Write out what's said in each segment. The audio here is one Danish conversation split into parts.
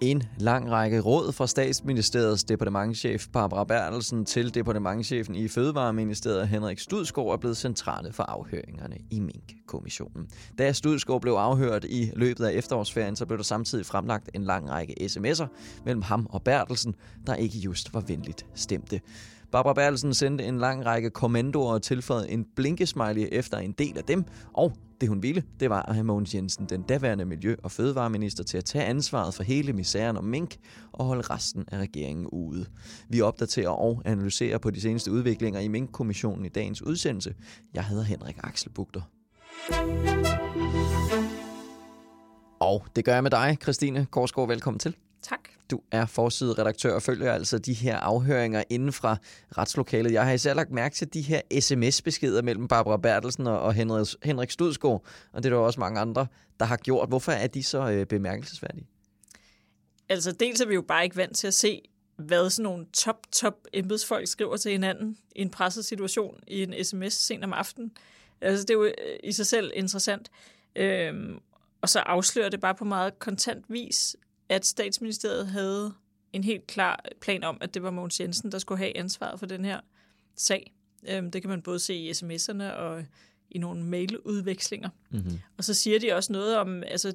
En lang række råd fra statsministeriets departementchef Barbara Bertelsen til departementchefen i Fødevareministeriet Henrik Studskov er blevet centrale for afhøringerne i Mink-kommissionen. Da Studskov blev afhørt i løbet af efterårsferien, så blev der samtidig fremlagt en lang række sms'er mellem ham og Bertelsen, der ikke just var venligt stemte. Barbara Bertelsen sendte en lang række kommandoer og tilføjede en blinkesmiley efter en del af dem, og det hun ville, det var at have Mogens Jensen, den daværende Miljø- og Fødevareminister, til at tage ansvaret for hele misæren om mink og holde resten af regeringen ude. Vi opdaterer og analyserer på de seneste udviklinger i Mink-kommissionen i dagens udsendelse. Jeg hedder Henrik Axel Bugter. Og det gør jeg med dig, Christine Korsgaard. Velkommen til. Tak. Du er forsideredaktør og følger altså de her afhøringer inden fra retslokalet. Jeg har især lagt mærke til de her sms-beskeder mellem Barbara Bertelsen og Henrik, Henrik Studsgaard, og det er der også mange andre, der har gjort. Hvorfor er de så øh, bemærkelsesværdige? Altså, dels er vi jo bare ikke vant til at se, hvad sådan nogle top, top embedsfolk skriver til hinanden i en presset situation i en sms sent om aftenen. Altså, det er jo øh, i sig selv interessant. Øhm, og så afslører det bare på meget kontant vis, at statsministeriet havde en helt klar plan om, at det var Mogens Jensen, der skulle have ansvaret for den her sag. Øhm, det kan man både se i sms'erne og i nogle mailudvekslinger. Mm-hmm. Og så siger de også noget om, altså,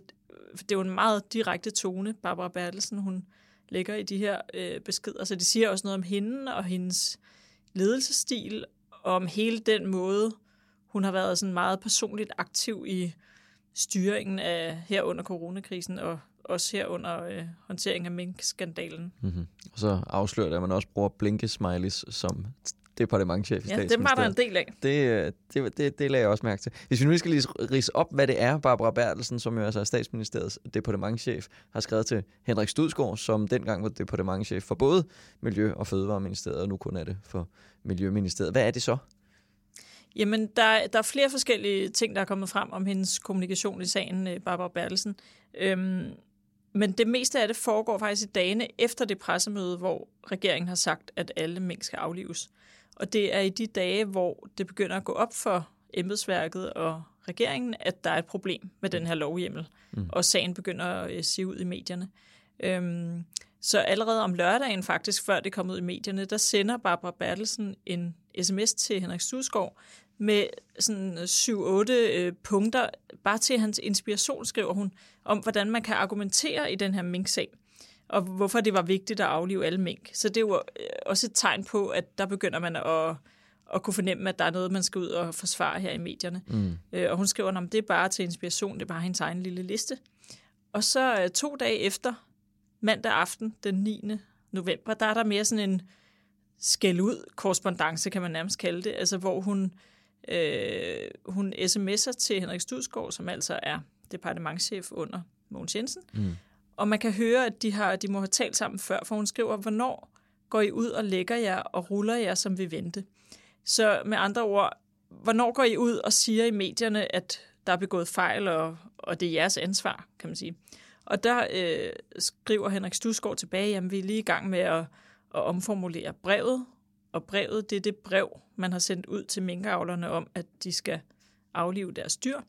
det er jo en meget direkte tone, Barbara Bertelsen, hun lægger i de her øh, beskeder. Så de siger også noget om hende og hendes ledelsesstil, og om hele den måde, hun har været sådan meget personligt aktiv i styringen af her under coronakrisen og også her under øh, håndtering af mink-skandalen. Mm-hmm. Og så afslører det, at man også bruger blinkesmileys som departementchef i Ja, det var der en del af. Det, det, det, det lagde jeg også mærke til. Hvis vi nu skal lige rise op, hvad det er, Barbara Bertelsen, som jo altså er statsministeriets departementchef, har skrevet til Henrik Studsgaard, som dengang var departementchef for både Miljø- og Fødevareministeriet, og nu kun er det for Miljøministeriet. Hvad er det så? Jamen, der, der er flere forskellige ting, der er kommet frem om hendes kommunikation i sagen, øh, Barbara Bertelsen. Øhm, men det meste af det foregår faktisk i dagene efter det pressemøde, hvor regeringen har sagt, at alle mink skal aflives. Og det er i de dage, hvor det begynder at gå op for embedsværket og regeringen, at der er et problem med den her lovhjemmel, mm. og sagen begynder at øh, se ud i medierne. Øhm, så allerede om lørdagen faktisk, før det kom ud i medierne, der sender Barbara Bertelsen en sms til Henrik Studsgaard med sådan 7-8 øh, punkter, bare til hans inspiration, skriver hun, om hvordan man kan argumentere i den her mink-sag, og hvorfor det var vigtigt at aflive alle mink. Så det er jo øh, også et tegn på, at der begynder man at, at kunne fornemme, at der er noget, man skal ud og forsvare her i medierne. Mm. Øh, og hun skriver, at det er bare til inspiration, det er bare hendes egen lille liste. Og så øh, to dage efter, mandag aften, den 9. november, der er der mere sådan en skæld ud korrespondence, kan man nærmest kalde det, altså hvor hun, øh, hun sms'er til Henrik Studsgaard, som altså er departementchef under Mogens Jensen, mm. og man kan høre, at de, har, de må have talt sammen før, for hun skriver, hvornår går I ud og lægger jer og ruller jer, som vi vente. Så med andre ord, hvornår går I ud og siger i medierne, at der er begået fejl, og, og det er jeres ansvar, kan man sige. Og der øh, skriver Henrik Stusgaard tilbage, at vi er lige i gang med at, at omformulere brevet, og brevet det er det brev, man har sendt ud til minkavlerne om, at de skal aflive deres dyr.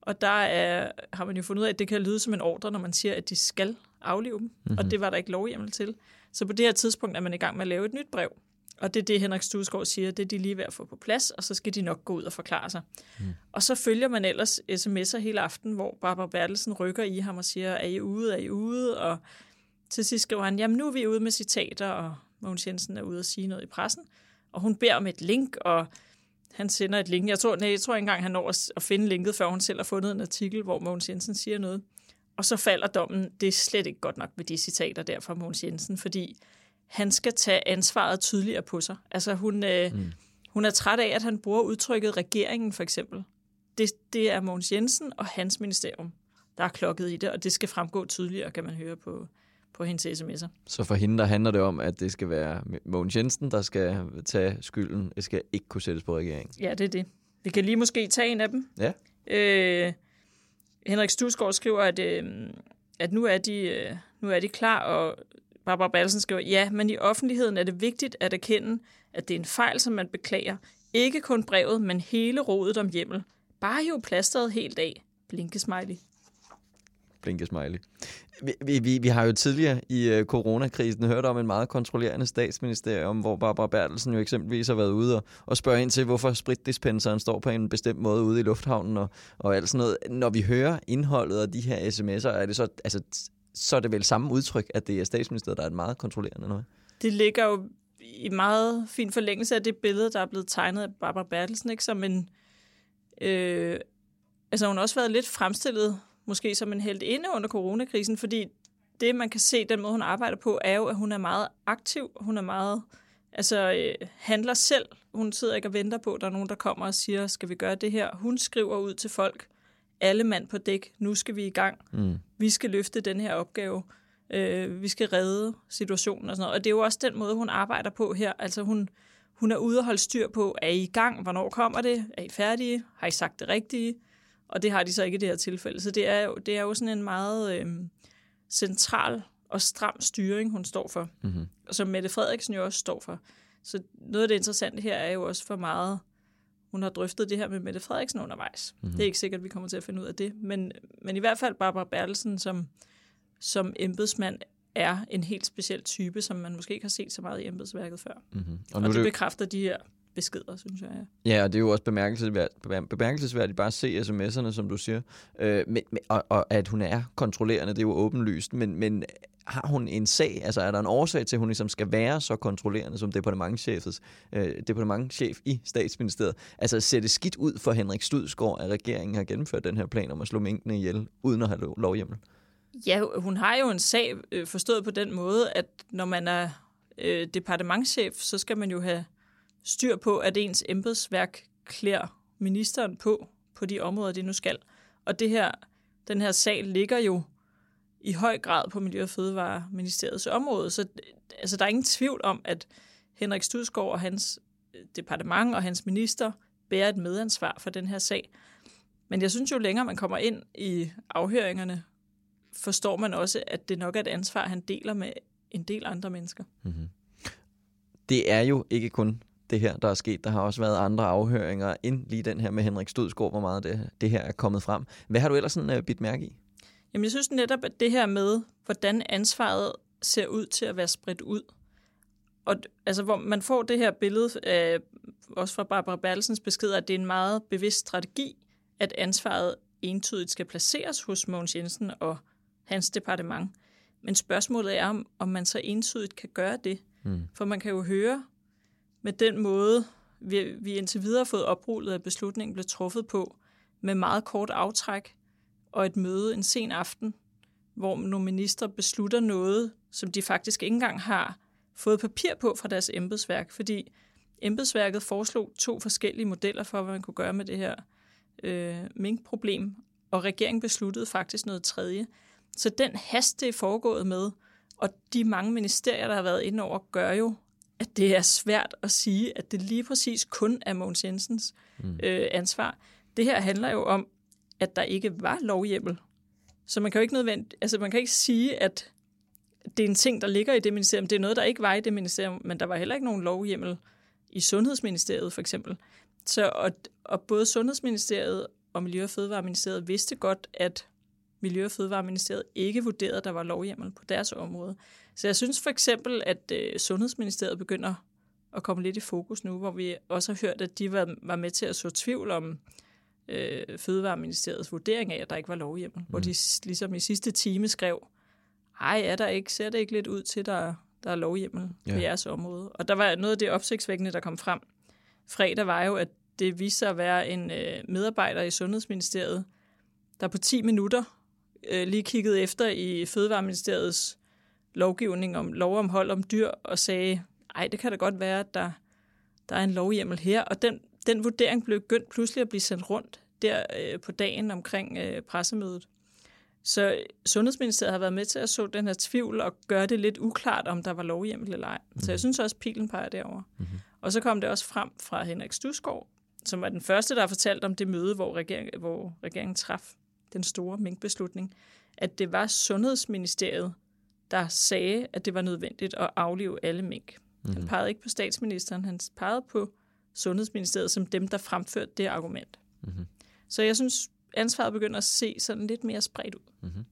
Og der er, har man jo fundet ud af, at det kan lyde som en ordre, når man siger, at de skal aflive dem, mm-hmm. og det var der ikke lovhjemmel til. Så på det her tidspunkt er man i gang med at lave et nyt brev, og det er det, Henrik Stusgaard siger, det er de lige ved at få på plads, og så skal de nok gå ud og forklare sig. Mm. Og så følger man ellers sms'er hele aften, hvor Barbara Bertelsen rykker i ham og siger, er I ude, er I ude? Og til sidst skriver han, jamen nu er vi ude med citater, og Mogens Jensen er ude og sige noget i pressen. Og hun beder om et link, og han sender et link. Jeg tror, nej, jeg tror ikke engang, han når at finde linket, før hun selv har fundet en artikel, hvor Mogens Jensen siger noget. Og så falder dommen, det er slet ikke godt nok med de citater der fra Mogens Jensen, fordi han skal tage ansvaret tydeligere på sig. Altså hun, øh, mm. Hun er træt af, at han bruger udtrykket regeringen, for eksempel. Det, det er Mogens Jensen og hans ministerium, der er klokket i det, og det skal fremgå tydeligere, kan man høre på, på hendes sms'er. Så for hende, der handler det om, at det skal være Mogens Jensen, der skal tage skylden. Det skal ikke kunne sættes på regeringen. Ja, det er det. Vi kan lige måske tage en af dem. Ja. Øh, Henrik Stusgaard skriver, at, øh, at nu, er de, øh, nu er de klar, og Barbara Balsen skriver, ja, men i offentligheden er det vigtigt at erkende, at det er en fejl, som man beklager. Ikke kun brevet, men hele rådet om hjemmel. Bare jo plasteret helt af. Blinkesmiley. Blinkesmiley. Vi, vi, vi, vi har jo tidligere i øh, coronakrisen hørt om en meget kontrollerende statsministerium, hvor Barbara Bertelsen jo eksempelvis har været ude og, og spørge ind til, hvorfor spritdispenseren står på en bestemt måde ude i lufthavnen og, og alt sådan noget. Når vi hører indholdet af de her sms'er, er det så, altså, så er det vel samme udtryk, at det er statsministeriet, der er et meget kontrollerende noget? Det ligger jo i meget fin forlængelse af det billede, der er blevet tegnet af Barbara Bertelsen, ikke? som en... Øh, altså hun har også været lidt fremstillet måske som en held inde under coronakrisen, fordi det, man kan se, den måde, hun arbejder på, er jo, at hun er meget aktiv. Hun er meget, altså øh, handler selv. Hun sidder ikke og venter på, at der er nogen, der kommer og siger, skal vi gøre det her? Hun skriver ud til folk, alle mand på dæk, nu skal vi i gang. Mm. Vi skal løfte den her opgave. Øh, vi skal redde situationen og sådan noget. Og det er jo også den måde, hun arbejder på her. Altså hun, hun er ude og holde styr på, er I i gang? Hvornår kommer det? Er I færdige? Har I sagt det rigtige? Og det har de så ikke i det her tilfælde. Så det er jo, det er jo sådan en meget øh, central og stram styring, hun står for. Mm-hmm. Og som Mette Frederiksen jo også står for. Så noget af det interessante her er jo også for meget, hun har drøftet det her med Mette Frederiksen undervejs. Mm-hmm. Det er ikke sikkert, at vi kommer til at finde ud af det. Men, men i hvert fald Barbara Bertelsen som, som embedsmand er en helt speciel type, som man måske ikke har set så meget i embedsværket før. Mm-hmm. Og, nu og det, det bekræfter de her beskeder, synes jeg. Ja, ja og det er jo også bemærkelsesværdigt, bemærkelsesværdigt bare at se sms'erne, som du siger. Øh, men, og, og at hun er kontrollerende, det er jo åbenlyst, men, men har hun en sag? Altså er der en årsag til, at hun ligesom skal være så kontrollerende som departementchefet, øh, departementchef i statsministeriet? Altså ser det skidt ud for Henrik Studsgaard, at regeringen har gennemført den her plan om at slå minkene ihjel, uden at have lovhjemmel? Ja, hun har jo en sag øh, forstået på den måde, at når man er øh, departementchef, så skal man jo have styr på, at ens embedsværk klæder ministeren på, på de områder, det nu skal. Og det her, den her sag ligger jo i høj grad på Miljø- og Fødevareministeriets område. Så altså, der er ingen tvivl om, at Henrik Studsgaard og hans øh, departement og hans minister bærer et medansvar for den her sag. Men jeg synes jo længere man kommer ind i afhøringerne, forstår man også, at det nok er et ansvar, han deler med en del andre mennesker. Mm-hmm. Det er jo ikke kun det her, der er sket. Der har også været andre afhøringer end lige den her med Henrik Studsgaard, hvor meget det, det her er kommet frem. Hvad har du ellers sådan uh, bidt mærke i? Jamen, jeg synes netop, at det her med, hvordan ansvaret ser ud til at være spredt ud, og altså, hvor man får det her billede, øh, også fra Barbara Bertelsens besked, at det er en meget bevidst strategi, at ansvaret entydigt skal placeres hos Mogens Jensen og hans departement. Men spørgsmålet er, om, om man så entydigt kan gøre det. Mm. For man kan jo høre med den måde, vi, vi indtil videre har fået oprullet, at beslutningen blev truffet på, med meget kort aftræk og et møde en sen aften, hvor nogle minister beslutter noget, som de faktisk ikke engang har fået papir på fra deres embedsværk, fordi embedsværket foreslog to forskellige modeller for, hvad man kunne gøre med det her øh, minkproblem, og regeringen besluttede faktisk noget tredje. Så den hast, det er foregået med, og de mange ministerier, der har været inde over, gør jo, at det er svært at sige, at det lige præcis kun er Mogens Jensens mm. øh, ansvar. Det her handler jo om, at der ikke var lovhjemmel. Så man kan jo ikke nødvendigt, altså man kan ikke sige, at det er en ting, der ligger i det ministerium. Det er noget, der ikke var i det ministerium, men der var heller ikke nogen lovhjemmel i Sundhedsministeriet for eksempel. Så, og, og både Sundhedsministeriet og Miljø- og Fødevareministeriet vidste godt, at Miljø- og Fødevareministeriet ikke vurderede, at der var lovhjemmel på deres område. Så jeg synes for eksempel, at øh, Sundhedsministeriet begynder at komme lidt i fokus nu, hvor vi også har hørt, at de var, var med til at så tvivl om øh, Fødevareministeriets vurdering af, at der ikke var lovhjemmel. Mm. Hvor de ligesom i sidste time skrev, ej, er der ikke, ser det ikke lidt ud til, der, der er lovhjemmel ja. på jeres område? Og der var noget af det opsigtsvækkende, der kom frem fredag, var jo, at det viste sig at være en øh, medarbejder i Sundhedsministeriet, der på 10 minutter øh, lige kiggede efter i Fødevareministeriets lovgivning om lov om hold om dyr og sagde, ej, det kan da godt være, at der, der er en lovhjemmel her, og den, den vurdering blev begyndt pludselig at blive sendt rundt der øh, på dagen omkring øh, pressemødet. Så Sundhedsministeriet har været med til at så den her tvivl og gøre det lidt uklart, om der var lovhjemmel eller ej. Så jeg mhm. synes også, at pilen peger derover. Mm-hmm. Og så kom det også frem fra Henrik Stusgaard, som var den første, der har fortalt om det møde, hvor, regering, hvor regeringen traf den store minkbeslutning, at det var Sundhedsministeriet, der sagde, at det var nødvendigt at aflive alle mink. Mm-hmm. Han mhm. pegede ikke på statsministeren, han pegede på Sundhedsministeriet som dem, der fremførte det argument. Mm-hmm. Så jeg synes, ansvaret begynder at se sådan lidt mere spredt ud. Mm-hmm.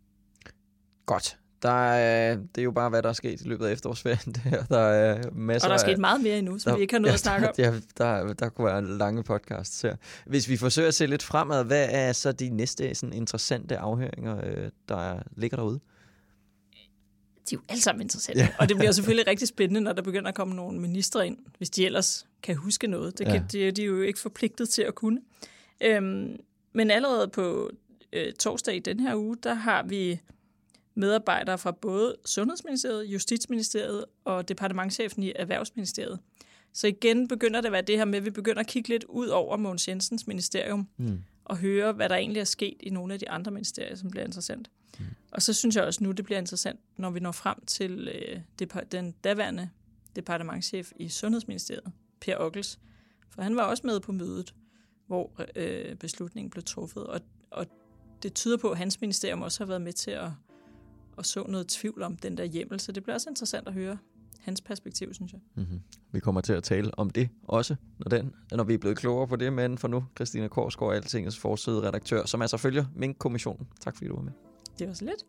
Godt. Der er, det er jo bare, hvad der er sket i løbet af efterårsferien. Der, der er masser og der er sket meget mere endnu, som der, vi ikke har noget ja, at snakke om. Ja, der, der, der kunne være lange podcasts her. Hvis vi forsøger at se lidt fremad, hvad er så de næste sådan, interessante afhøringer, øh, der ligger derude? De er jo alle sammen interessante. Ja. Og det bliver selvfølgelig rigtig spændende, når der begynder at komme nogle ministre ind, hvis de ellers kan huske noget. Det kan, ja. de, de er jo ikke forpligtet til at kunne. Øhm, men allerede på øh, torsdag i den her uge, der har vi medarbejdere fra både Sundhedsministeriet, Justitsministeriet og departementchefen i Erhvervsministeriet. Så igen begynder det at være det her med, at vi begynder at kigge lidt ud over Mogens Jensens ministerium mm. og høre, hvad der egentlig er sket i nogle af de andre ministerier, som bliver interessant. Mm. Og så synes jeg også nu, det bliver interessant, når vi når frem til øh, den daværende departementchef i Sundhedsministeriet, Per Ockels. For han var også med på mødet hvor øh, beslutningen blev truffet. Og, og det tyder på, at hans ministerium også har været med til at, at så noget tvivl om den der hjemmel, så det bliver også interessant at høre hans perspektiv, synes jeg. Mm-hmm. Vi kommer til at tale om det også, når, den, når vi er blevet klogere på det, men for nu, Christina Korsgaard, Altingets forside redaktør, som altså følger Mink-kommissionen. Tak fordi du var med. Det var så lidt.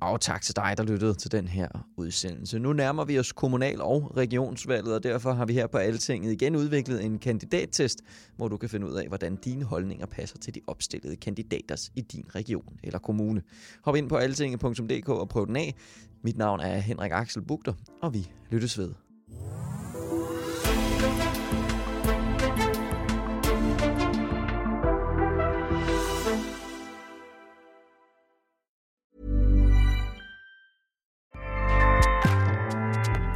Og tak til dig, der lyttede til den her udsendelse. Nu nærmer vi os kommunal- og regionsvalget, og derfor har vi her på Altinget igen udviklet en kandidattest, hvor du kan finde ud af, hvordan dine holdninger passer til de opstillede kandidaters i din region eller kommune. Hop ind på altinget.dk og prøv den af. Mit navn er Henrik Axel Bugter, og vi lyttes ved.